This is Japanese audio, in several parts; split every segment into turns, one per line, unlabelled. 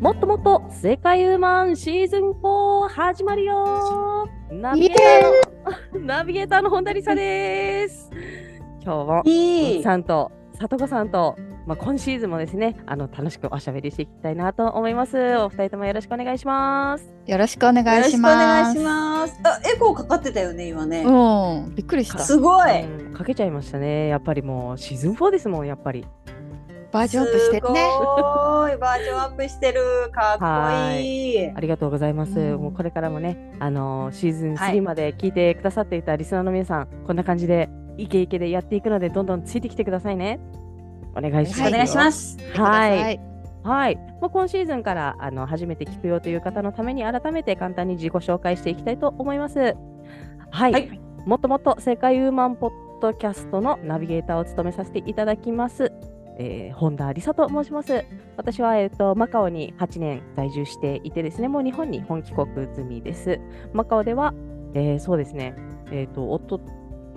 もっともっと世界ウーマンシーズン4始まるよ。ナビゲーターのナビゲーターの本田理沙です。今日も
い
さんとさとこさんと、まあ、今シーズンもですねあの楽しくおしゃべりしていきたいなと思います。お二人ともよろしくお願いします。
よろしくお願いし
よろしくお願
ます
いします。あ、エコーかかってたよね、今ね。
うん。びっくりした。
すごい。
うん。かけちゃいましたね。やっぱりもうシーズン4ですもんやっぱり
バージョンアップしてるね。
すごい、バージョンアップしてる。かっこいい。
ありがとうございます、
うん。
もうこれからもねあのーシーズン
はい。
3まで聞いてくださっていたリスナーの皆さん、こんな感じでイケイケでやっていくのでどんどんついてきてくださいね。お願いします、
お願いします。
はい。はい、まあ、今シーズンからあの初めて聞くよという方のために改めて簡単に自己紹介していきたいと思います。はい、
はい。
もっともっと世界ウーマンポッドキャストのナビゲーターを務めさせていただきます。えー、本田理沙と申します。私は、えー、とマカオに8年在住していてですね、もう日本に本帰国済みです。マカオでは、えーそうですね、えー、と夫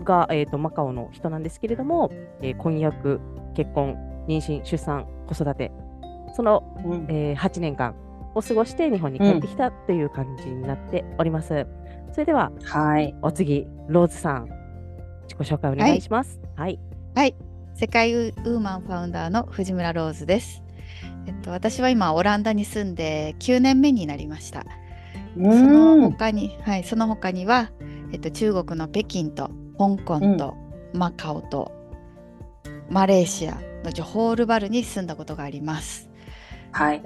が、えー、とマカオの人なんですけれども、えー婚約、結婚、妊娠、出産、子育て、その
うん
えー8年間を過ごして日本に帰ってきたという感じになっております。それでは
はい。
お次、ローズさん、自己紹介お願いします。はい。
はい世界ウーマンファウンダーの藤村ローズですえっと私は今オランダに住んで9年目になりましたその
うん。
他に、はい、その他には、えっと、中国の北京と香港と、マカオとマレーシアのジョホールバルに住んだことがあります。
はい。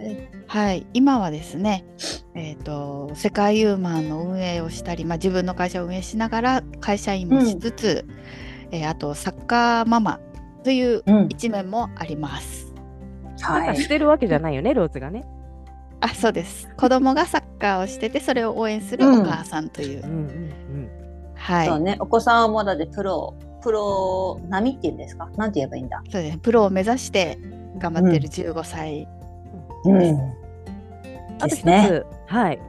はい、今はですね、えー、と世界ユーマンの運営をしたり、まあ、自分の会社を運営しながら会社員もしつつ、えーあとサッカーママという
うん。
一面もあります。
はい
なんかし。てるわけじゃないよね、ローズがね。
あそうです子供がサッカーをしててそれを応援するお母さんという、
うんうん
はい
そうね、お子さんはまだでプロ、プロ並みっていうんですか？なんて言えばいいんだ？
そうですねプロを目指して頑張ってる15歳、
うん。
あと一つ、
ですね。
はい、
はい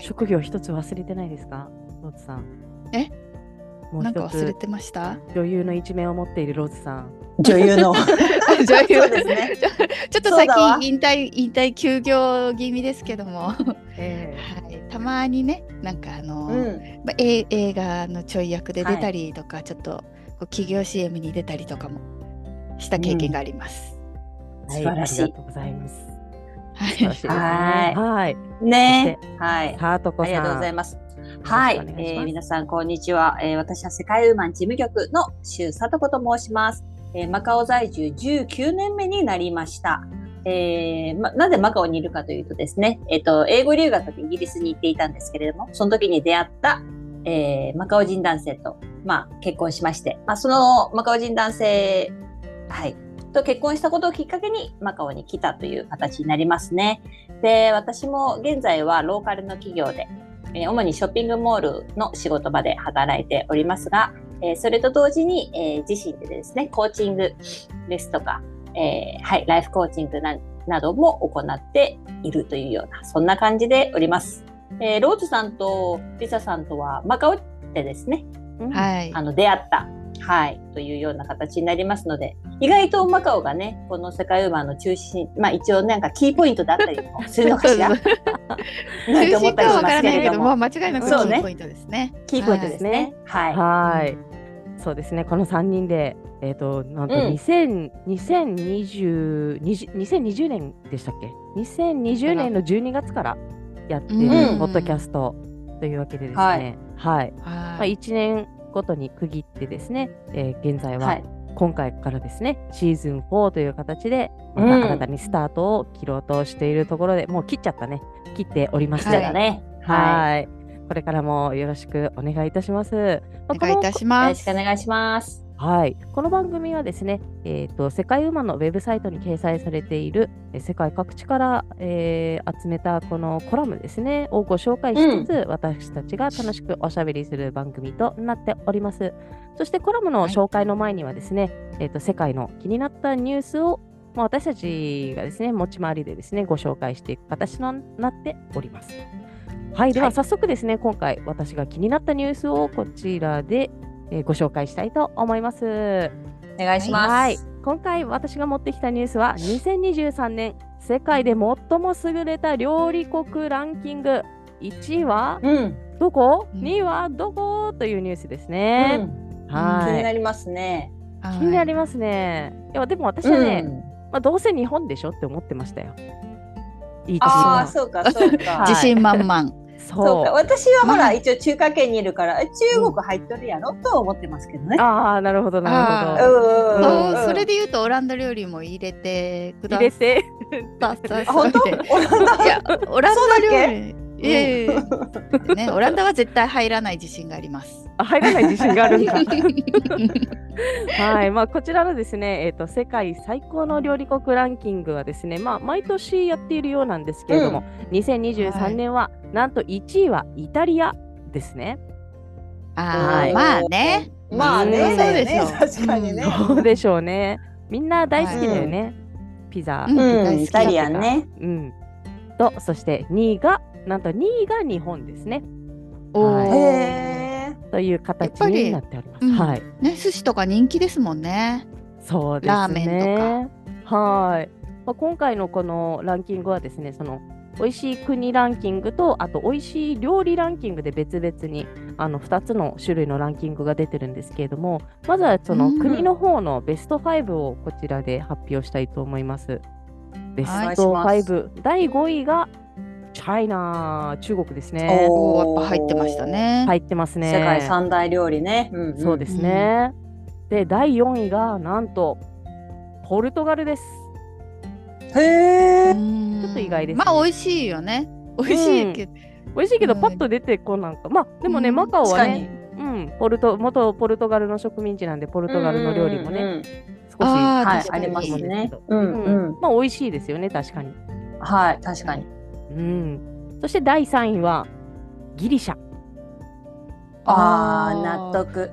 職業一つ忘れてないですか、ローズさん。
え？
もう一
なんか忘れ
つ
てました？
女優の一面を持っているローズさん。
女優の。
女
そうですね。
ちょちょっと最近引退引退休業気味ですけども、は
え
い、たまにねなんかあの、
うん。
まあえ映画のちょい役で出たりとか、ちょっとこう企業 CM に出たりとかもした経験があります。
ー
素晴らしい
ありがとうございます。
はい。
はい
はい。
ね。はい。
さあとこさん。
ありがとうございます。はい、
い
えー皆さんこんにちは、えー私は世界ウーマン事務局の周佐子と申します、えーマカオ在住19年目になりました。えーま、なぜマカオにいるかというとですね、えっ、と、英語留学でイギリスに行っていたんですけれども、その時に出会った、えーマカオ人男性と、まあ、結婚しまして、まあ、そのマカオ人男性、はい、と結婚したことをきっかけにマカオに来たという形になりますね。で、私も現在はローカルの企業で、えー主にショッピングモールの仕事場で働いておりますが、えーそれと同時に、えー自身でですね、コーチングですとか、えーはい、ライフコーチングななども行っているというような、そんな感じでおります。えーローズさんとリサさんとはマカオでですね、
うん
はい
あの出会った、はい、というような形になりますので、意外とマカオがね、この世界ウーマンの中心、まあ一応なんかキーポイントだったりもするのかしら？なんて
中心かはわ
思ったりします
からないけ
れども。
まあ、間違いなくキ
そうね
ーポイントですね。
キーポイントですね。はい。
はい。そうですね、この3人で、えっ、と、なんと
うん
2000、2020 20 2020年でしたっけ ?2020 年の12月からやっている
うん
ポッドキャストというわけでです
は
ね、はい。まあ、
はい。
1年ごとに区切ってですね、えー現在
は、
はい今回からですね、シーズン4という形で、ま
うん
た新たにスタートを切ろうとしているところで、もう切っちゃったね。切っております。
そうだね。は
はい。これからもよろしくお願いいたします。まあ
お願いいたし
い。よろし
ます。
くお願いします。
はい、この番組はですね、えーと、世界ウーマンのウェブサイトに掲載されているえ世界各地から、えー集めたこのコラムですねをご紹介しつつ、私たちが楽しくおしゃべりする番組となっております。そしてコラムの紹介の前にはですね、えーと世界の気になったニュースを、まあ、私たちがですね持ち回りでですねご紹介していく形となっております。はい、では
はい
早速ですね、今回私が気になったニュースをこちらで、えーご紹介したいと思います。
お願いします。
はい、今回私が持ってきたニュースは2023年世界で最も優れた料理国ランキング1位は
うん。
どこ、
うん
?2 位はどこというニュースです
う
ね。
ん気
はい。
になりますね。
気になり
ま
ますね。いやでも私はね、
うん
まあ、どうせ日本でしょって思ってましたよ。いい
ああ、
よ。
そうか、そうか。
は い
自信満々。
そう
そう。
か。私はほら、
まあ
一応中華圏にいるから、え中国入っとるやろ？とは思ってますけどね。
ああ、なるほど、なる
あ
ほど。
うんうんうん。
それで言うとオランダ料理も入れてくだ
入れて。
本当？
い
オランダ
料理いやいやいやねオランダは絶対入らない自信があります。
あ入らない自信があるんだ。はい、まあ、こちらのですね、えっ、と、世界最高の料理国ランキングはですね、まあ、毎年やっているようなんですけれども、2023年は、なんと1位はイタリアですね。
あーまあね。
まあね、そうで
しょ
確かにね。
どうでしょうね。みんな大好きだよね。ピザ。
うん、
イタリアンね。
うん。と、そして2位が、なんと2位が日本ですね。
お
はい
ー。
という形になっております。
うん
はい。
ね寿司とか人気ですもんね。
そうですね。
ラーメン
とか。はい。まあ、今回のこのランキングはですね、その美味しい国ランキングと、あと美味しい料理ランキングで別々にあの2つの種類のランキングが出てるんですけれども、まずはその
うん
国の方のベスト5をこちらで発表したいと思います。ベ
はい
スト
お願いし
5、第5位がチャイナ、中国ですね。
お
おーやっぱ入ってましたね。
入ってますね。
世界三大料理ね。うんん
そうですね。で、第4位がなんとポルトガルです。
へえ。
ち
ちょっと意外ですね
まあ美味しいよね。美味しいけど。
美味しいけど、
うん
パッと出てこなんか、まあでもね、
うん
マカオ
確かに
はね、。うん、ポルト元ポルトガルの植民地なんで、ポルトガルの料理もね、
うんうんうん。
少し
はい、ありますね。
う
うんんうん。
まあ美味しいですよね、確かに。
はい、確かに。
うん、そして第3位はギリシャ。
ああ、
あー。
納得。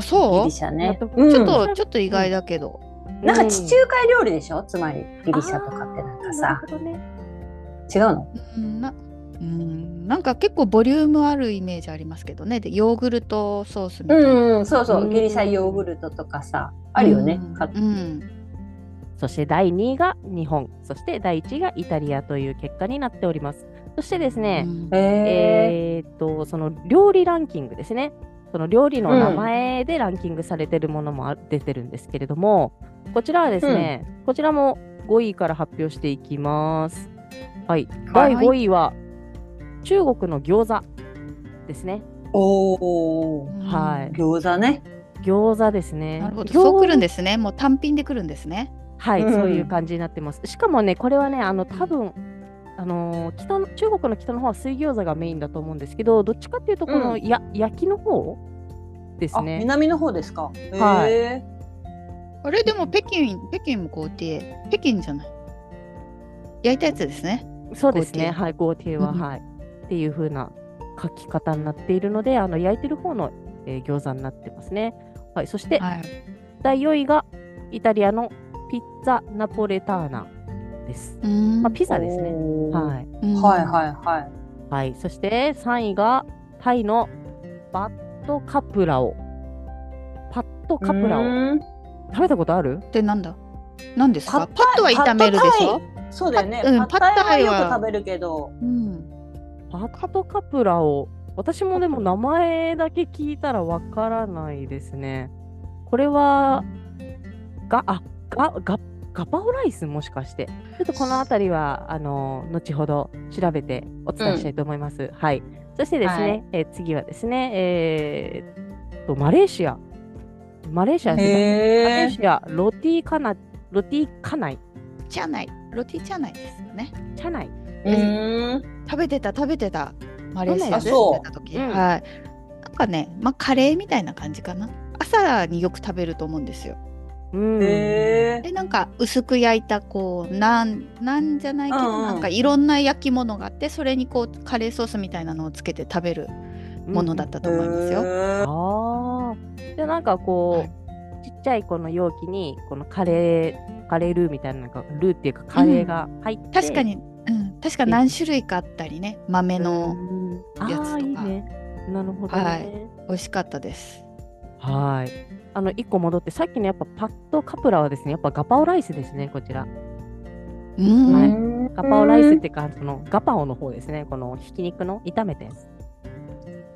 そう？
リシャね。
ちょっとちょっと意外だけど。
なんか
うん
地中海料理でしょ？つまりギリシャとかってなんかさ。
ね。
違うの？
うんなうん。なんか結構ボリュームあるイメージありますけどね。でヨーグルトソースみたいな。
うんうんそうそう。うん。ギリシャヨーグルトとかさ。あるよね。
うん
そして第2位が日本、そして第1位がイタリアという結果になっております。そしてですね、
うん
へえ
えーっと、その料理ランキングですね。その料理の名前でランキングされてるものもあ出てるんですけれども、こちらはですね、こちらも5位から発表していきます。はい。第5位は中国の餃子ですね。
おお
はい
餃子ね
餃子ですね。
なるほど。
餃子
そうくるんですね。もう単品でくるんですね。
はい、
うん
そういう感じになってます。しかもね、これはね、あの多分あのー北の中国の北の方は水餃子がメインだと思うんですけど、どっちかっていうと、この、
うん
や焼きの方です
あ
ね。
南の方ですか？
はい
あれでも北京北京も工程北京じゃない。焼いたやつですね。
そうですね、
豪邸
はい、豪邸は、
うん
はい。っていう風な書き方になっているので、あの焼いてる方の、えー餃子になってますね。はい、そして、
はい。
第4位がイタリアのピッツァナポレターナです。
うん
まあ、ピザですね。はい。
うん
はいはいはい
はい、そして3位がタイのバットカプラオ。パットカプラオ。食べたことある？
ってなんだ？何ですか？
パッタイ
パッとは炒めるでしょ？
そうだよね
うん
パッタイ
パッタイは
はよく食べるけど
うん。
バットカプラオ。私もでも名前だけ聞いたらわからないですね。これは、が、あ、が、が、ガパオライスもしかして。ちょっとこのあたりは、あの、後ほど調べてお伝えしたいと思います。はい。そしてですね、
はい
えー次はですね、えーっと、マレーシア。マレーシアですね。マレーシア、ロティカナ、ロティカナイ、
チャナイ。ロティチャナイですよね。
チャナイ。
食べてた食べてた。マレーシアで
あそう
食べた時。
うん
はい。なんかね、まあカレーみたいな感じかな。あ朝によく食べると思うんですよ。
うん
へ
でなんか薄く焼いたこうなんなんじゃないけど、
うんうん
なんかいろんな焼き物があってそれにこうカレーソースみたいなのをつけて食べるものだったと思いますよ。
ああ。でなんかこう、ちっちゃいこの容器にこのカレーカレールーみたいななんかルーっていうかカレーが入って、
確かに、うん、確か何種類かあったりね豆の
うん
やつとか
いいね。なるほどね。
はい美味しかったです。
はい。あの一個戻ってさっきのやっぱパッドカプラはですねやっぱガパオライスですねこちら。
うん、
はいガパオライスっていうかそのガパオの方ですねこのひき肉の炒めたやつ。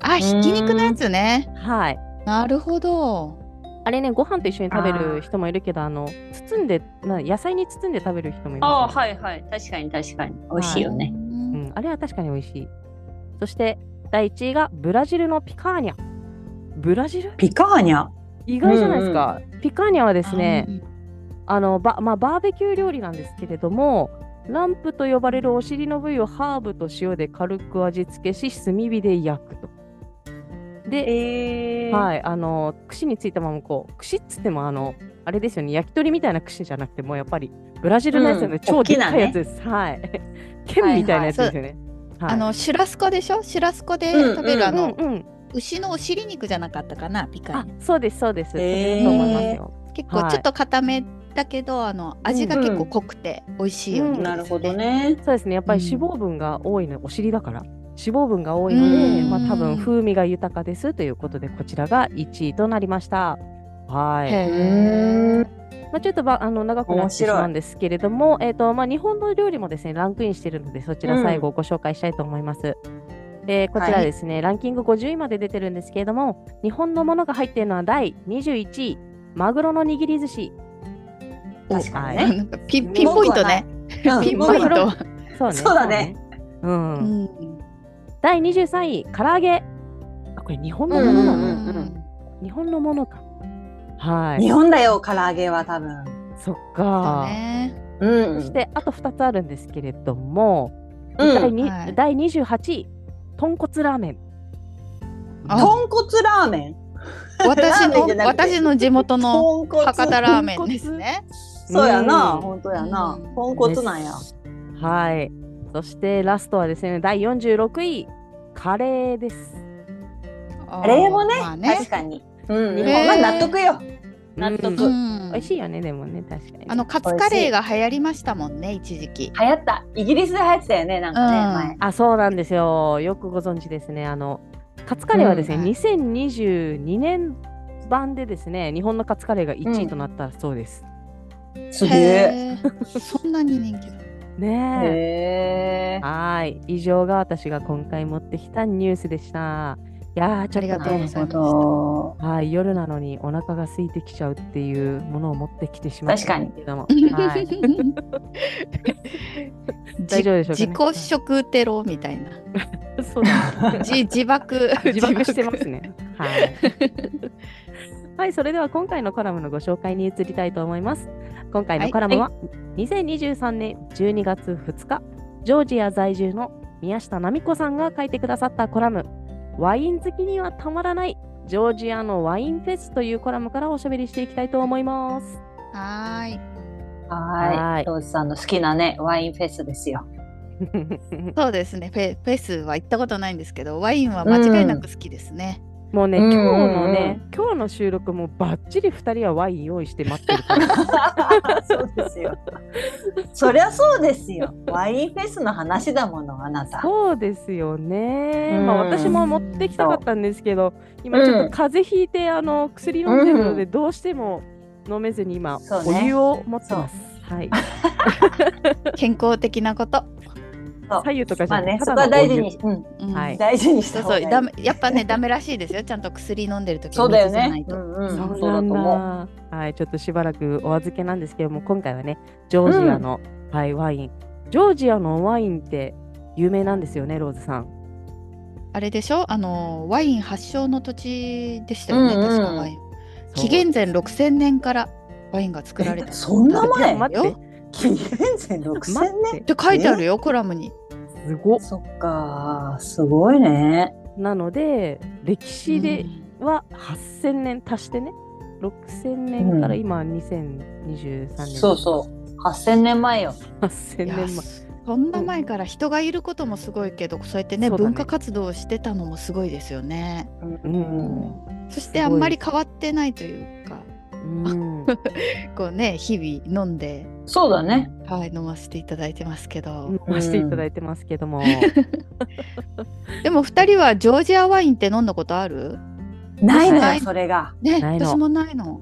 あひき肉のやつね。
はい。
なるほど。
あれねご飯と一緒に食べる人もいるけどあの包んでな野菜に包んで食べる人もい
ああ、
ます、ね。
はいはい。確かに確かに。美味しいよね。
うん
うん、あれは確かに美味しい。そして第1位がブラジルのピカーニャ。ブラジル？
ピカーニャ？
意外じゃないですか。ピカーニャはですね、
うん
あのば、まあ、バーベキュー料理なんですけれども、ランプと呼ばれるお尻の部位をハーブと塩で軽く味付けし、炭火で焼くと。で、
え
はい、あの、串についたままこう、串っつっても、あの、あれですよね、焼き鳥みたいな串じゃなくて、もうやっぱりブラジルのやつで、
うん
超でっかいやつです。はい。剣みたいなやつですよね。はい
あのシュラスコでしょ？シュラスコで
うん
食べる、あの、
うんうん、
牛のお尻肉じゃなかったかなピカ
そうです、そうです。そ
へー
と思いますよ。はい
結構ちょっと固めだけど、あの味が結構濃くて美味しいよ、
うん
なるほど。ね。
そうですね、やっぱり
うん
脂肪分が多いの、お尻だから。脂肪分が多いので、
うん
まあ多分風味が豊かですということで、こちらが1位となりました。はい。まあ、ちょっとばあの長くなってしまうんですけれども、えっ、と、まあ日本の料理もですね、ランクインしているので、そちら最後ご紹介したいと思います。でこちらですね、ランキング50位まで出てるんですけれども、日本のものが入っているのは第21位、マグロの握り寿司。
確かにね。
ピンピンポイントね。
うん
ピンポイント。
そうね。
そうだね
そうん。
うん
第23位、唐揚げ。あ、これ日本のものなの、
うんうんうん
日本のものか。はい。
日本だよ、唐揚げは多分。
そっか。
ね。
うん
そして、あと2つあるんですけれども、
うん
第に
はい
第28位、豚骨ラーメン。
あ
豚骨ラーメン？
私の私の地元の博多ラーメンですね。
そうやな、
うん
本当やな
うん。
豚骨なんや。
はい。そして、ラストはですね、第46位、カレーです。
カレーもね、
まあね
確かに。うん、日本は納得よ。納得。
う
うんん
美味しいよね、でもね、確かに。
あのカツカレーが流行りましたもんね一時期。
流行った。イギリスで流行ってたよね、なんかね、
うん
前。
あ、そうなんですよ。よくご存知ですね。あの、カツカレーはですね、
うん
2022年版でですね、日本のカツカレーが1位となったそうです。
すげえ。
そんなに人気だ。
ねえ。
へえ。
はーい。以上が私が今回持ってきたニュースでした。いやー、ちょっと
ありがとうご
ね
ざいます
ど。
はい、夜なのにお腹が空いてきちゃうっていうものを持ってきてしまった
確かに
んですけども。はい、大丈夫でしょうか、ね、
自己食テロみたいな。
そうだね
自自爆
自爆してますね。はい。はい、それでは今回のコラムのご紹介に移りたいと思います。今回のコラムは、2023年12月2日、ジョージア在住の宮下奈美子さんが書いてくださったコラム、ワイン好きにはたまらないジョージアのワインフェスというコラムからおしゃべりしていきたいと思います。
はーい。
は
はい
い。ローズさんの好きなね、ワインフェスですよ。
そうですねフェフェスは行ったことないんですけどワインは間違いなく好きですね。
もうね、
うん
今日のね、今日の収録もバッチリ2人はワイン用意して待ってるから。
そうですよ。そりゃそうですよ。ワインフェスの話だもの、あなた。
そうですよね。
うん
まあ私も持ってきたかったんですけど、今ちょっと風邪ひいて、あの薬飲んでるので、
う
どうしても飲めずに今、お湯を持ってます。はい。
健康的なこと。
そう
左右とかじゃな
まあね、大事に、うん、
うん
はい
大事にし
そうそう
た方がいい。
ダメやっぱねダメらしいですよちゃんと薬飲んでる時
そうだよね。
水じゃないと。
うんうん、
そう
だと思う。
だ。はい、ちょっとしばらくお預けなんですけども、今回はね、ジョージアの、はい、ワイン。ジョージアのワインって有名なんですよね、ローズさん。
あれでしょ？あのワイン発祥の土地でしたよね、
うんうん
確かワイン。紀元前6000年からワインが作られた。
えそんな前？
待って、
紀元前6000
待
年
って、
って書いてあるよコラムに。
すごっ。
そっか、すごいね。
なので、歴史で
うん
は8000年足してね、6000年から今2023年。
そうそう。8000年前よ。
8000
いや
年前。
そんな前から人がいることもすごいけどそうやってね
そうだね
文化活動をしてたのもすごいですよね。
うん
そしてあんまり変わってないというか
うん。
こうね日々飲んで、
そうだね。
はい、飲ませていただいてますけど、
飲ませていただいてますけども。
でも2人はジョージアワインって飲んだことある？
ないの？よ、それが。
ね
ないの
私もないの。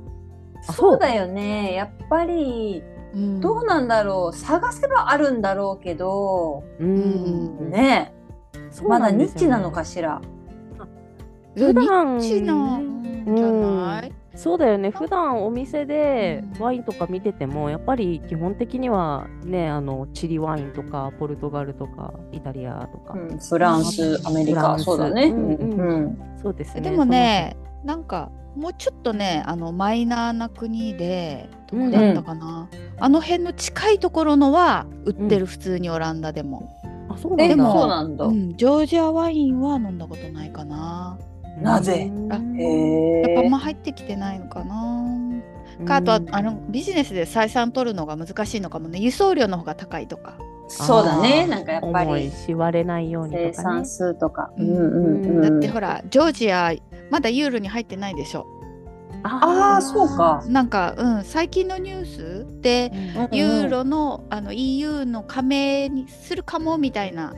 あ
そうだよね。やっぱり、
うん
どうなんだろう。探せばあるんだろうけど、
うん。
ねまだニッチなのかしら。
普段
ニッチな、
ね
じゃない、
そうだよね。普段お店でワインとか見ててもやっぱり基本的にはねあのチリワインとかポルトガルとかイタリアとか、
うん。フランス、アメリカ、そうだね。
うんうん。
うん
そうですね。
でもねなんかもうちょっとねあのマイナーな国でどこだったかな、あの辺の近いところのは売ってる、普通にオランダでも、
え、
あそうなんだ。
そうなんだ。
うん、ジョージアワインは飲んだことないかな
なぜ？
うん
あ。やっぱあんま入ってきてないのかな、かあとはあのビジネスで採算取るのが難しいのかもね。輸送料の方が高いとか、
そうだね。なんかやっぱ
重い
り
し割れないように
生
とかね。
産数とか。
う
うんんうん。うん。
だってほらジョージアまだユーロに入ってないでしょ。
ああ、そうか。
なんか、うん、最近のニュースで
うん
ユーロのあの EU の加盟にするかもみたいな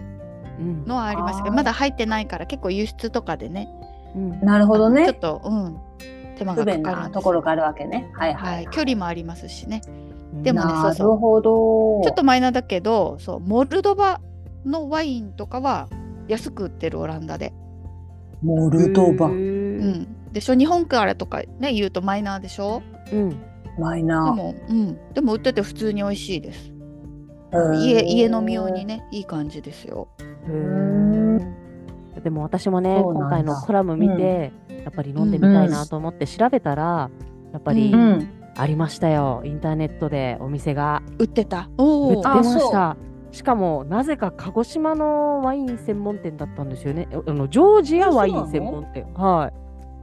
うん
のはありましたけ
あー。
どまだ入ってないから結構輸出とかでね
うん。
なるほど
ちょっ
ね。
と、うん、手間がかかる
ところがあるわけね。はいは
はい。い、。距離もありますしね。
うん。
でもね
な
そうそう。
るほど。
ちょっとマイナーだけどそうモルドバのワインとかは安く売ってるオランダで、
モルドバ。
へ。
う
ー
ん、でしょ日本からとかね言うとマイナーでしょ？
うん。
マイナー。
でも、うん、でも売ってて普通に美味しいです。家家飲み用に。ねいい感じですよ。
へ
ん。
ーでも私もね今回のコラム見て、やっぱり飲んでみたいなと思って調べたら、やっぱり
う
うん。
ありましたよ、インターネットでお店が
売ってた
売ってました。しかもなぜか鹿児島のワイン専門店だったんですよね。あのジョージアワイン専門店。は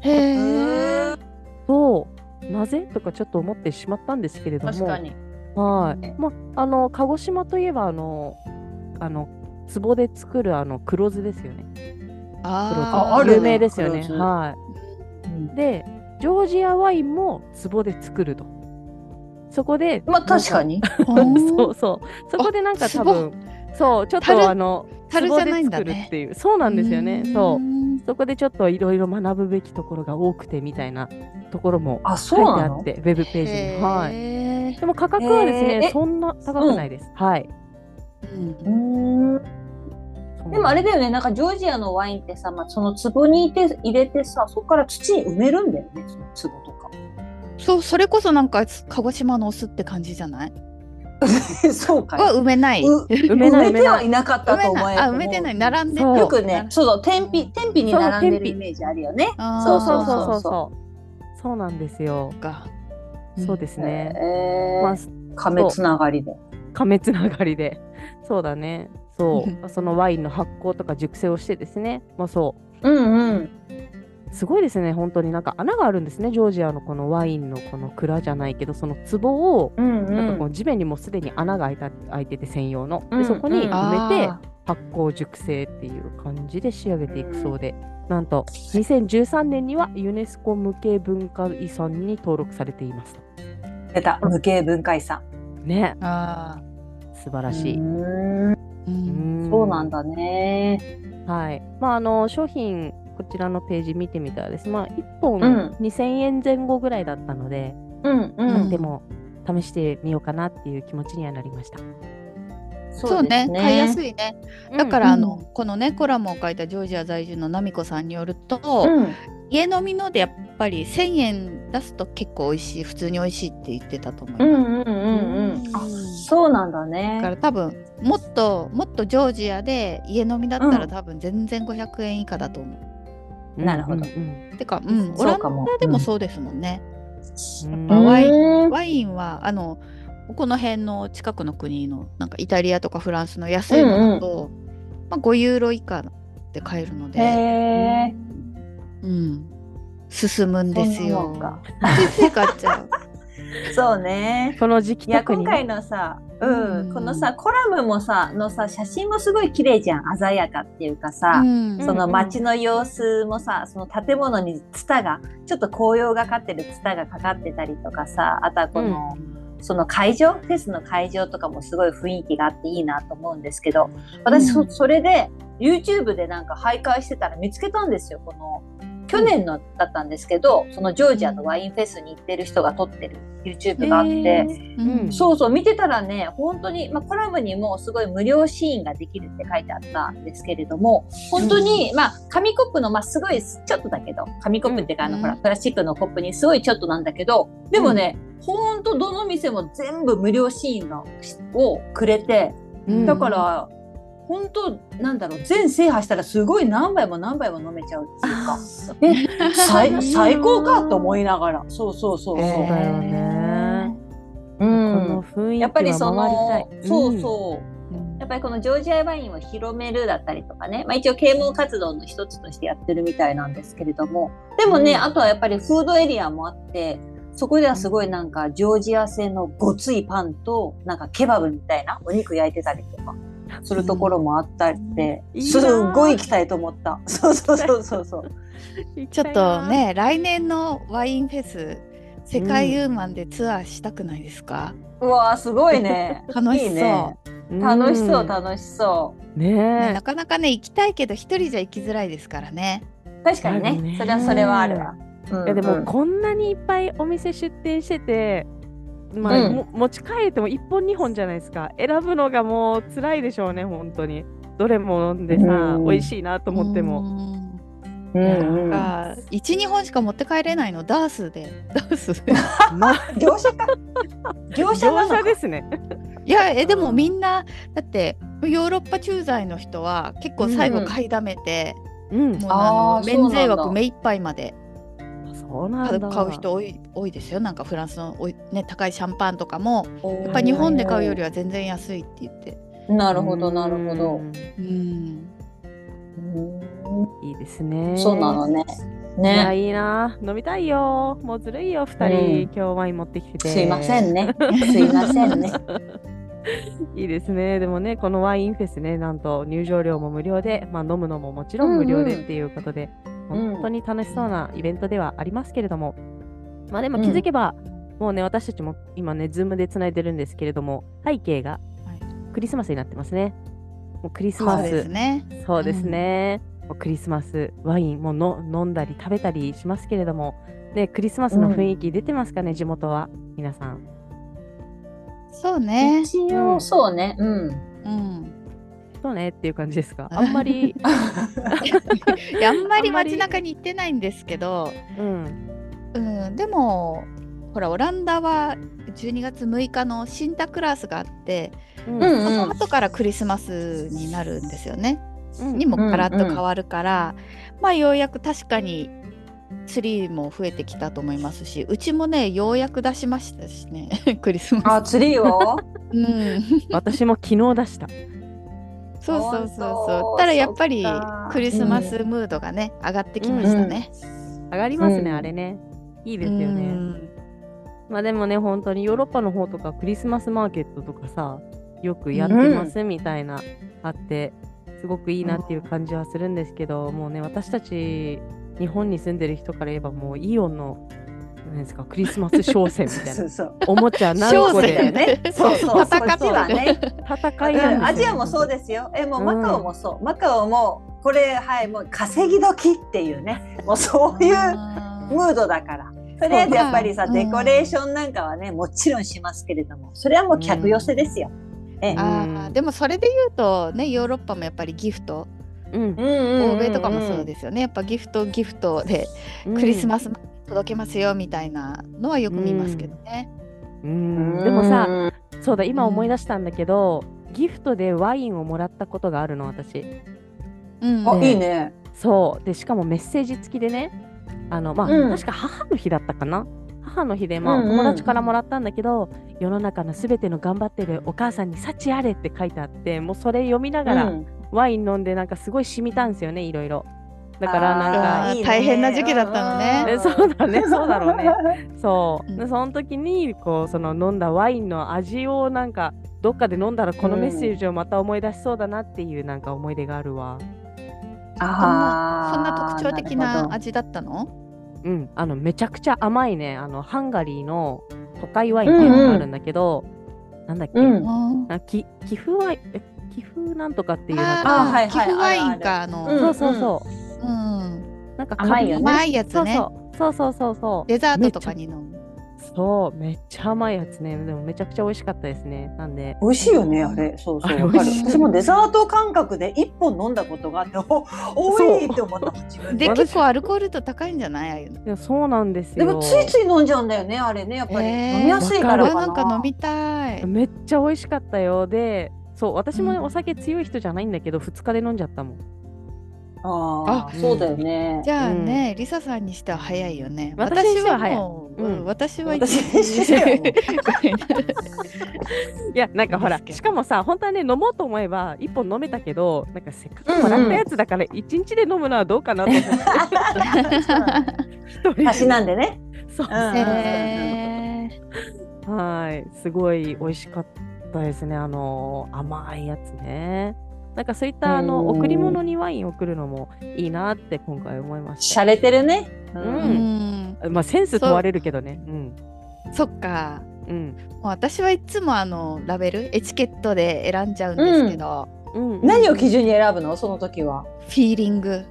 い。
へ
へ
え
ー
そう。なぜ？とかちょっと思ってしまったんですけれども。
確かに。
はい。まあの鹿児島といえばあのあの壺で作るあの黒酢ですよね。
あー
ああるね
有名ですよね。は
うん
い。で、ジョージアワインも壺で作ると。そこで、
まあ確かに。
そうそう。そこでなんか多
壺
分、そう、ちょっ
樽？
とあの、
樽じゃないんだね
壺で作るっていう。そうなんですよね。そう。
ん
そこでちょっといろいろ学ぶべきところが多くてみたいなところも
あ、
書いてあって、ウェブページに。はい。でも価格はですね、そんな高くないです。はい。
うん。
でもあれだよね、なんかジョージアのワインってさ、まあ、その壺に入れて入れてさ、そこから土に埋めるんだよね、その壺とか。
そうそれこそなんか鹿児島のお酢って感じじゃない？
そうかい。
は埋めない
う
埋めない
埋めてはいなかったと思え
あ埋めてない並んで
よくね、そうそう、天日、天日に並んでる
天日
イメージあるよね。
そうそうそうそううそう。そうなんですよ。
か
そうですね。
え
まあ
ー、、亀つながりで。
亀つながりで。そうだね。そう。そのワインの発酵とか熟成をしてですね。まあそう。
うんうん。
すごいですね、本当になんか穴があるんですね、ジョージアのこのワインのこの蔵じゃないけど、その壺を、
うんう。
なんかこうん地面にもすでに穴が開いた開いてて専用の、
うん
でそこに
うん
埋めて
あ
発酵熟成っていう感じで仕上げていくそうで、なんと2013年にはユネスコ無形文化遺産に登録されていますと。
出た、無形文化遺産。
ね、
ーあ
素晴らしい。
うーんそうなんだね。
はい。まあ、あの、商品、こちらのページ見てみたらですね、まあ、1本
うん
2000円前後ぐらいだったので、
うんう
うん
ん。
でも、試してみようかなっていう気持ちにはなりました。
そうね
です
買いやすいねだからあの、
うん
このねコラムを書いたジョージア在住のナミコさんによると、
うん。
家飲みのでやっぱり1000円出すと結構美味しい普通に美味しいって言ってたと思います、
うんうんうんうん。あ、そうなんだ
だか
ね。
ら多分もっともっとジョージアで家飲みだったら
うん
多分全然500円以下だと思う。
なるほど
うん
てか、うん、オランダでもそうですもんね。
うん
ぱワイ
ン。
ワインはあのこの辺の近くの国のなんかイタリアとかフランスの安いのだと、まあ、5ユーロ以下で買えるの
へ
で、
え。
うん、進むんですよ。買っちゃう。
そうね。
この時期
いや
特に
今回のさ、うん、
うん
このさコラムもさのさ写真もすごい綺麗じゃん。鮮やかっていうかさ、
うん。
その街の様子もさその建物にツタがちょっと紅葉がかってるツタがかかってたりとかさあとはこの、その会場フェスの会場とかもすごい雰囲気があっていいなと思うんですけど私そ,、れで YouTube でなんか徘徊してたら見つけたんですよこの去年のだったんですけどそのジョージアのワインフェスに行ってる人が撮ってる YouTube があって。
えー。
うん。
そうそう見てたらね本当に、まあ、コラムにもすごい無料シーンができるって書いてあったんですけれども本当に、まあ紙コップの、まあ、すごいちょっとだけど紙コップっていうか、あの
うん。
ほらプラスチックのコップにすごいちょっとなんだけどでもね、本当どの店も全部無料シーンのをくれて
うん。
だから、本当なんだろう全制覇したらすごい何杯も何杯も飲めちゃうっていうかえ最 最高かと思いながら。そうそうそうそう。
そうだよね
う
こ
んやっぱりそ
は回りたい。
の、そうそう。
うん
やっぱりこのジョージアワインを広めるだったりとかね、まあ、一応啓蒙活動の一つとしてやってるみたいなんですけれども。でもね、
うん。
あとはやっぱりフードエリアもあってそこではすごいなんかジョージア製のごついパンとなんかケバブみたいなお肉焼いてたりとかするところもあったりで、
いいな
すっごい行きたいと思った。そうそうそうそうそう。
ちょっとね来年のワインフェス世界ユーマンでツアーしたくないですか、
うわーすごいね。
楽しそう
いいね。楽しそう楽しそう。
ね
ね
え
なかなかね行きたいけど一人じゃ行きづらいですからね。
確かにね
ね
それはそれはあるわ。うん
いやでも
うん
こんなにいっぱいお店出店してて、まあ
うん。
も持ち帰っても1本2本じゃないですか。選ぶのがもう辛いでしょうね本当に。どれも飲んでさ、
うん。
美味しいなと思っても、
うん
うん。うん
あ12本しか持って帰れないのダースで。ダース。で
まあ
業者か。業者な
業
のか。
者ですね。
いやえでもみんなだってヨーロッパ駐在の人は結構最後買いだめて、
うん。
もう
あ
の免税枠目いっぱいまで買う買う人多い多いですよ。なんかフランスのおい、ね、高いシャンパンとかもやっぱ日本で買うよりは全然安いって言って。
なるほどなるほど。
うん。
うん。
いいですね。
そうなのね。
いや
ね
いいな。飲みたいよ。もうずるいよ2人、
うん。
今日ワイン持ってきてて。
すいませんね。すいませんね。
いいですね。でもね、このワインフェスね、なんと入場料も無料で、まあ、飲むのももちろん無料でっていうことで、
うん
本当に楽しそうなイベントではありますけれども、まあでも
うん。
気づけば、もうね、私たちも今ね、ズームでつないでるんですけれども、背景が
はい。
クリスマスになってますね。もうクリスマス、
そうですね。
そうですね。もうクリスマス、ワインもの飲んだり食べたりしますけれども、ね、クリスマスの雰囲気出てますかね、地元は、皆さん。
そうね。
一応そうね。うん。
うん
そうねっていう感じですか？あんまり、
いやあんまり街中に行ってないんですけど、
うん。
うん、でもほらオランダは12月6日のシンタクラースがあって、
うん
うん
その後からクリスマスになるんですよね。
うん
にもガラッと変わるから、まあようやく確かにツリーも増えてきたと思いますしうちもねようやく出しましたしね クリスマス。
あツリーを？
うん、
私も昨日出した。
そうそうそう
本
そ
当
う。ただやっぱりクリスマスムードがね、上がってきましたね。
上がりますね、
うん
あれね。いいです
う
よね。
ん
まあでもね、本当にヨーロッパの方とかクリスマスマーケットとかさ、よくやってますみたいな、あって、すごくいいなっていう感じはするんですけど、もうね、私たち日本に住んでる人から言えば、もうイオンの、なんですか、クリスマス商戦みたいな。
そうそう。
おもちゃ何個
商戦
だよ
で
ねそうそう。
戦って
はね。
戦いなんですよ、
うん。アジアもそうですよ。え、もうマカオもそう。マカオも、これ、はい、もう稼ぎ時っていうね。もうそういうムードだから。とりあえずやっぱりさ、
うん。
デコレーションなんかはね、もちろんしますけれども、それはもう客寄せですよ。ええ。
あでもそれで言うとねヨーロッパもやっぱりギフト。
うん。
うんうんうんうん。
欧米とかもそうですよね。やっぱギフトギフトでクリスマス届けますよみたいなのはよく見ますけどね。
うん
うん
でもさ、
うん
そうだ、今思い出したんだけど、ギフトでワインをもらったことがあるの、私。
うん
あ、
ね
いいね。
そう。で、しかもメッセージ付きでね、あの、まあ、
うん
確か母の日だったかな。母の日で、まあ、
うんうん
友達からもらったんだけど、世の中のすべての頑張ってるお母さんに幸あれって書いてあって、もうそれ読みながら、
うん
ワイン飲んで、なんかすごい染みたんですよね、いろいろ。だからなんか
大変な時期だったのね。
えそうだね そうだろうね。そう、
うん。
でその時にこうその飲んだワインの味をなんかどっかで飲んだらこのメッセージをまた思い出しそうだなっていうなんか思い出があるわ。
あー
そんな特徴的な味だったの？
うん。あのめちゃくちゃ甘いね。あのハンガリーの都会ワインっていうのがあるんだけど、なんだっけ、
うん。
あき寄付ワイン？え寄付なんとかっていうなん
あ
か
ーはいはい。
寄付ワインかあの、
うん
そうそうそう、
うん。
なんか
甘いよね。
甘いやつね。
そうそう。そうそうそう
デザートとかに飲む。
そうめっちゃ甘いやつね。でもめちゃくちゃ美味しかったですね。なんで。
美味しいよね、あれ。そうそう。わかる。私もデザート感覚で一本飲んだことがあって、お多いって思った自分で。
で結構アルコール度高いんじゃない？ああいうの。
いやそうなんですよ。
でもついつい飲んじゃうんだよね、あれね、やっぱり。
えー。
飲みやすいからかな。
んか飲みたい。
めっちゃ美味しかったよ。でそう私もね
うん。
お酒強い人じゃないんだけど2日で飲んじゃったもん
あそうだよね。
じゃあね、リサさんにしては早いよね。
私は早い。
もう
うん。
私は
いやなんかほらしかもさ本当はね飲もうと思えば1本飲めたけどなんかせっかくもらったやつだから1日で飲むのはどうかなと思って。
なんでね。
そう。
うん。うんうん
へー。
はい。すごい美味しかったですね。あの甘いやつねなんかそういったあの
うん
贈り物にワインを送るのもいいなって今回思いまし
洒落てるね。う
ん。
まあセンス問われるけどね。うん。
そっか。
うん。
もう私はいつもあのラベル？エチケットで選んじゃうんですけど、
うん。
何を基準に選ぶの？その時は。
フィーリング、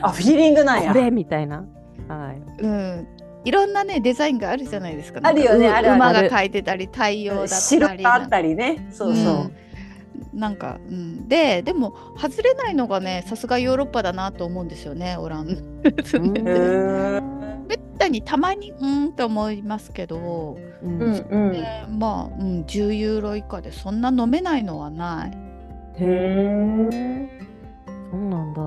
あ、フィーリングなんや。
こ。れみたいな。はい。
うん、いろんなねデザインがあるじゃないですか。
あるよね。
馬が描いてたり太陽だった
白
り。
があったりね。そうそう。
うんなんか、うん、ででも外れないのがねさすがヨーロッパだなと思うんですよねオラン。
うん。
へ ー
めったにたまにうーんと思いますけど、
うん。
まあ、うん、10ユーロ以下でそんな飲めないのはない。
へえそうなんだ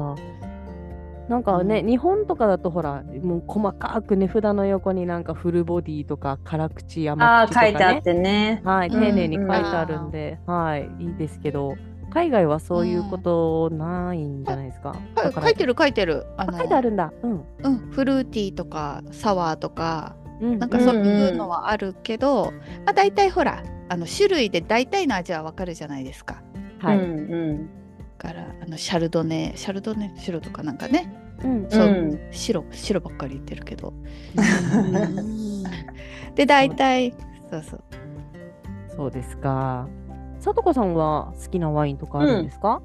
なんかね、
うん
日本とかだとほらもう細かく値札の横になんかフルボディとか辛口
ああ、
甘口とかね
書いてあってね。
はい、
うん
丁寧に書いてあるんで、はい、いいですけど、海外はそういうことないんじゃないですか？
か
だから
書いてる書いてるあ
書いてあるんだ。うん。
うん、フルーティーとかサワーとか
うん、
なんかそういうのはあるけど、まあ、大体ほらあの種類で大体の味はわかるじゃないですか。
はい。
うんうん。
だからあのシャルドネシャルドネ白とかなんかね
うん。
そう、
うん
白白ばっかり言ってるけど
うん
で大体そうそう
そうですか。さとこさんは好きなワインとかあるんですか？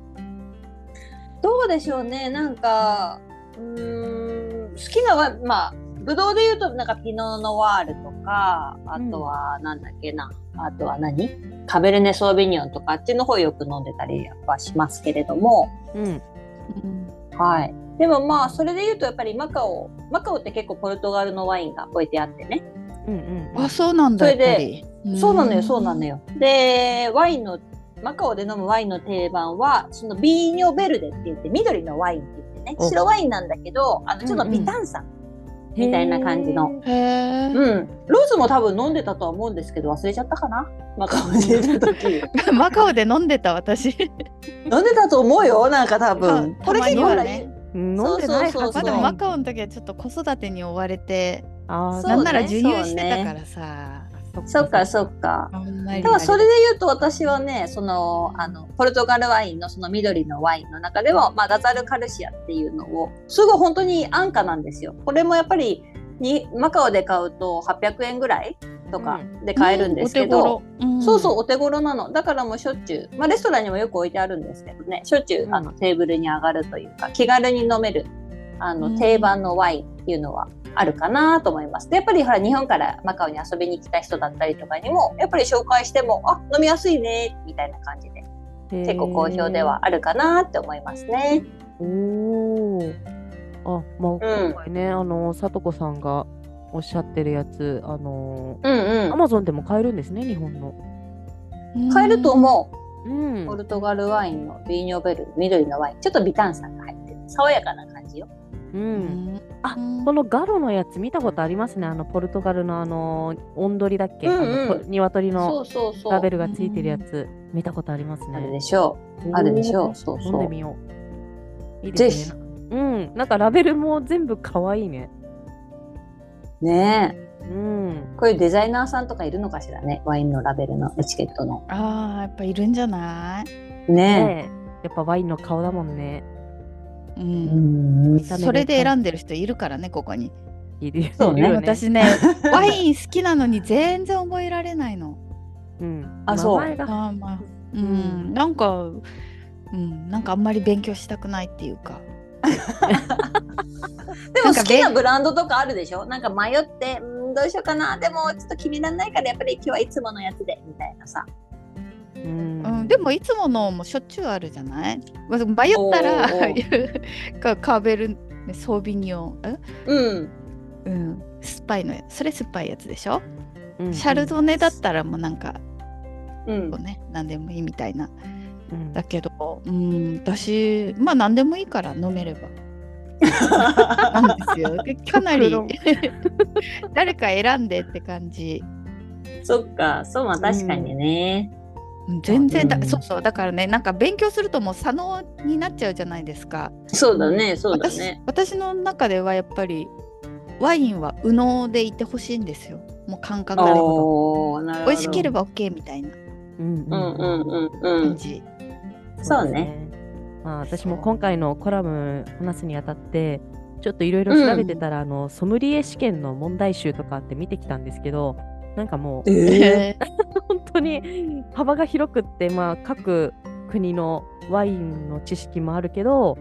どうでしょうね。なんか、うーん、好きなは、まあ、ブドウで言うと、なんかピノノワールとか、あとは、なんだっけな、あとは何？カベルネ・ソービニョンとか、あっちの方よく飲んでたりやっぱしますけれども、
うん。
うん
はい。でもまあ、それで言うと、やっぱりマカオ、マカオって結構ポルトガルのワインが置いてあってね。
うんうん。
あそうなんだ
それでそうなのよ、そうなのよ。で、ワインの、マカオで飲むワインの定番は、そのビーニョベルデって言って、緑のワインって言ってね、
お
白ワインなんだけど、あの、ちょっと微炭酸。みたいな感じの。うん。ローズも多分飲んでたとは思うんですけど、忘れちゃったかな？マカオにいた時。
マカオで飲んでた私。
飲んでたと思うよ、なんか多分。
た
これ結構
ね
飲んでないはず
そうそうそう
ま
そう
だマカオの時はちょっと子育てに追われて、
あ
なんなら授乳してたからさ、
そっか。そっか。ただそれで言うと私はねそのあのポルトガルワインのその緑のワインの中でも、まあ、ガザルカルシアっていうのをすごい本当に安価なんですよ。これもやっぱりにマカオで買うと800円ぐらいとかで買えるんですけど、
うんお手頃。ん。
そうそうお手頃なの。だからもうしょっちゅう、まあ、レストランにもよく置いてあるんですけどね。しょっちゅう、
うん。
あのテーブルに上がるというか気軽に飲めるあ
うん。
の定番のワインっていうのはあるかなと思います。でやっぱりほら日本からマカオに遊びに来た人だったりとかにもやっぱり紹介してもあ飲みやすいねみたいな感じで結構好評ではあるかなって思いますね。
おお。あ、まあ、
うん
今回ね、あの、さとこさんがおっしゃってるやつ、あの、
うん
アマゾンでも買えるんですね、日本の。
うん。買えると思
う
う。
ん
ポ。ルトガルワインのビーニョベル緑のワインちょっと微炭酸が入ってる爽やかな感じよ。
う。
うんん
あこのガロのやつ見たことありますね。あの、ポルトガルのあの、音鳥だっけ、
うんうん
あのこ鶏
そ
の
うそうそう。
ラベルがついてるやつ、見たことありますね。
あるでしょう。あるでしょう。そうそう。
飲んでみよう。いいですね。うん、なんかラベルも全部可愛いね。
ねえ。
うん。
こういうデザイナーさんとかいるのかしらね。ワインのラベルのエチケットの。
ああやっぱいるんじゃない？
ね
ねえやっぱワインの顔だもんね。
う
え。
ん、
うん。
それで選んでる人いるからねここに。
いるよ
そうね
いるよ
私ねワイン好きなのに全然覚えられないの。
うん。
あそう
名前が
あーまあう
うん
ん、なんか、うん、なんかあんまり勉強したくないっていうか。
でも
なんかべ
好きなブランドとかあるでしょ？なんか迷って、うん、どうしようかな。でもちょっと気にならないからやっぱり今日はいつものやつでみたいなさ。
うん。
うん、でもいつものもしょっちゅうあるじゃない？迷ったらカーベル ねソービニョン、
うん。
え？うん、酸っぱいのやそれ酸っぱいやつでしょ、
うん。
シャルドネだったらもうなんか
うん。
ね何でもいいみたいな。
うん。
だけどうん私まあ何でもいいから飲めれば。なんですよ。でかなり 誰か選んでって感じ。
そっか。そう、まあ確かにね。
うん全然だ、
うん
そうそうだからねなんか勉強するともう左脳になっちゃうじゃないですか
そうだね。そうだ
私
ね。
私の中ではやっぱりワインは右脳でいてほしいんですよもう感覚で
おーなるほど。
美味しければ OK みたいな
うん
うんうんうんう
感
ん。
じ、
そうね
ですね。まあ私も今回のコラム話すにあたってちょっといろいろ調べてたら、あのソムリエ試験の問題集とかって見てきたんですけどなんかもう
え
本当に幅が広くって、まあ、各国のワインの知識もあるけど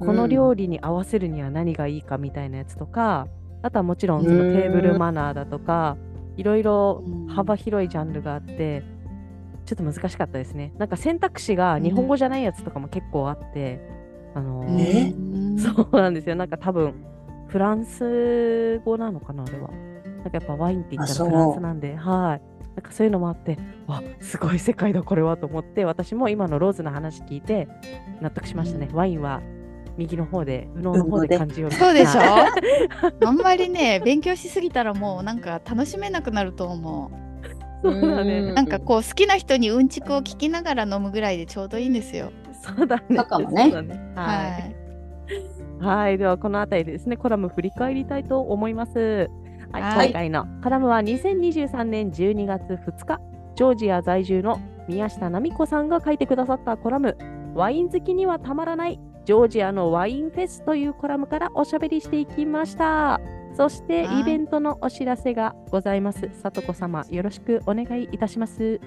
この料理に合わせるには何がいいかみたいなやつとか、あとはもちろんそのテーブルマナーだとかいろいろ幅広いジャンルがあってちょっと難しかったですね。なんか選択肢が日本語じゃないやつとかも結構あって、あのーそうなんですよ。なんか多分フランス語なのかなあれはなんかやっぱワインって言ったらフランスなんではい。なんかそういうのもあってわすごい世界だこれはと思って私も今のローズの話聞いて納得しましたね、ワインは右の方で右脳の方で。感じよう
そうでしょ？
はい。
あんまりね勉強しすぎたらもうなんか楽しめなくなると思
そうだ
う
ね
ん。
うなんかこう好きな人にうんちくを聞きながら飲むぐらいでちょうどいいんですよ。
そうだね。
かもね。
そうだね。
は
はい。いはい、ではこの辺りでですね、コラム振り返りたいと思います。はい、
はい
今回のコラムは2023年12月2日、ジョージア在住の宮下奈美子さんが書いてくださったコラム、ワイン好きにはたまらないジョージアのワインフェスというコラムからおしゃべりしていきました。そして
はい
イベントのお知らせがございます。さとこ様、よろしくお願いいたします。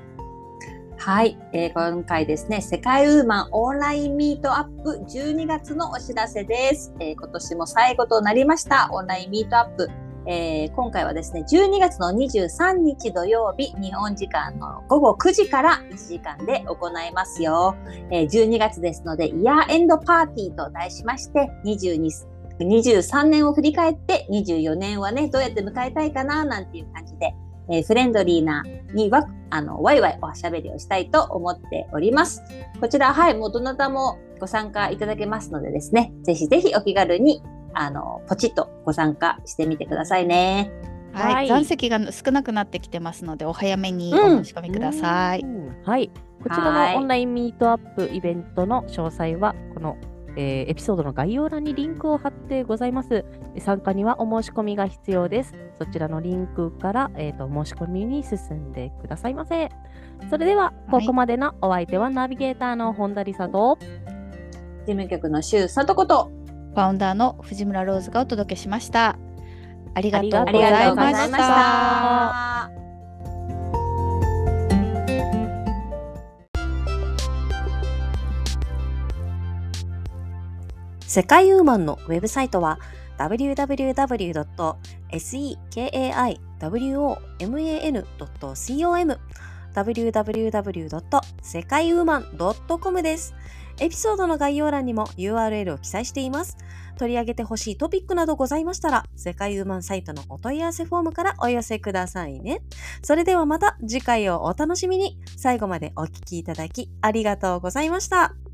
はい、えー今回ですね、世界ウーマンオンラインミートアップ12月のお知らせです。えー今年も最後となりましたオンラインミートアップ。えー今回はですね、12月の23日土曜日、日本時間の午後9時から1時間で行いますよ。えー12月ですので、イヤーエンドパーティーと題しまして、22 23年を振り返って、24年はね、どうやって迎えたいかな、なんていう感じで、えーフレンドリーなにわあのワイワイおしゃべりをしたいと思っております。こちら、はい、もうどなたもご参加いただけますのでですね、ぜひぜひお気軽に、あの、ポチッとご参加してみてくださいね。
はい、
はい
残席が少なくなってきてますのでお早めに
うん
お申し込みください。
うんはい。こちら
はい
のオンラインミートアップイベントの詳細は、この、えーエピソードの概要欄にリンクを貼ってございます。参加にはお申し込みが必要です。そちらのリンクから、えー、と申し込みに進んでくださいませ。それでは、
はい
ここまでのお相手はナビゲーターの本田理沙と、
事務局の周さとこと、
ファウンダーの藤村ローズがお届けしました。ありがとうございまし
た
た。
世界ウーマンのウェブサイトは www.sekaiwoman.com www. 世界ウーマン .com です。エピソードの概要欄にも URL を記載しています。取り上げてほしいトピックなどございましたら、世界ウーマンサイトのお問い合わせフォームからお寄せくださいね。それではまた次回をお楽しみに。最後までお聴きいただきありがとうございました。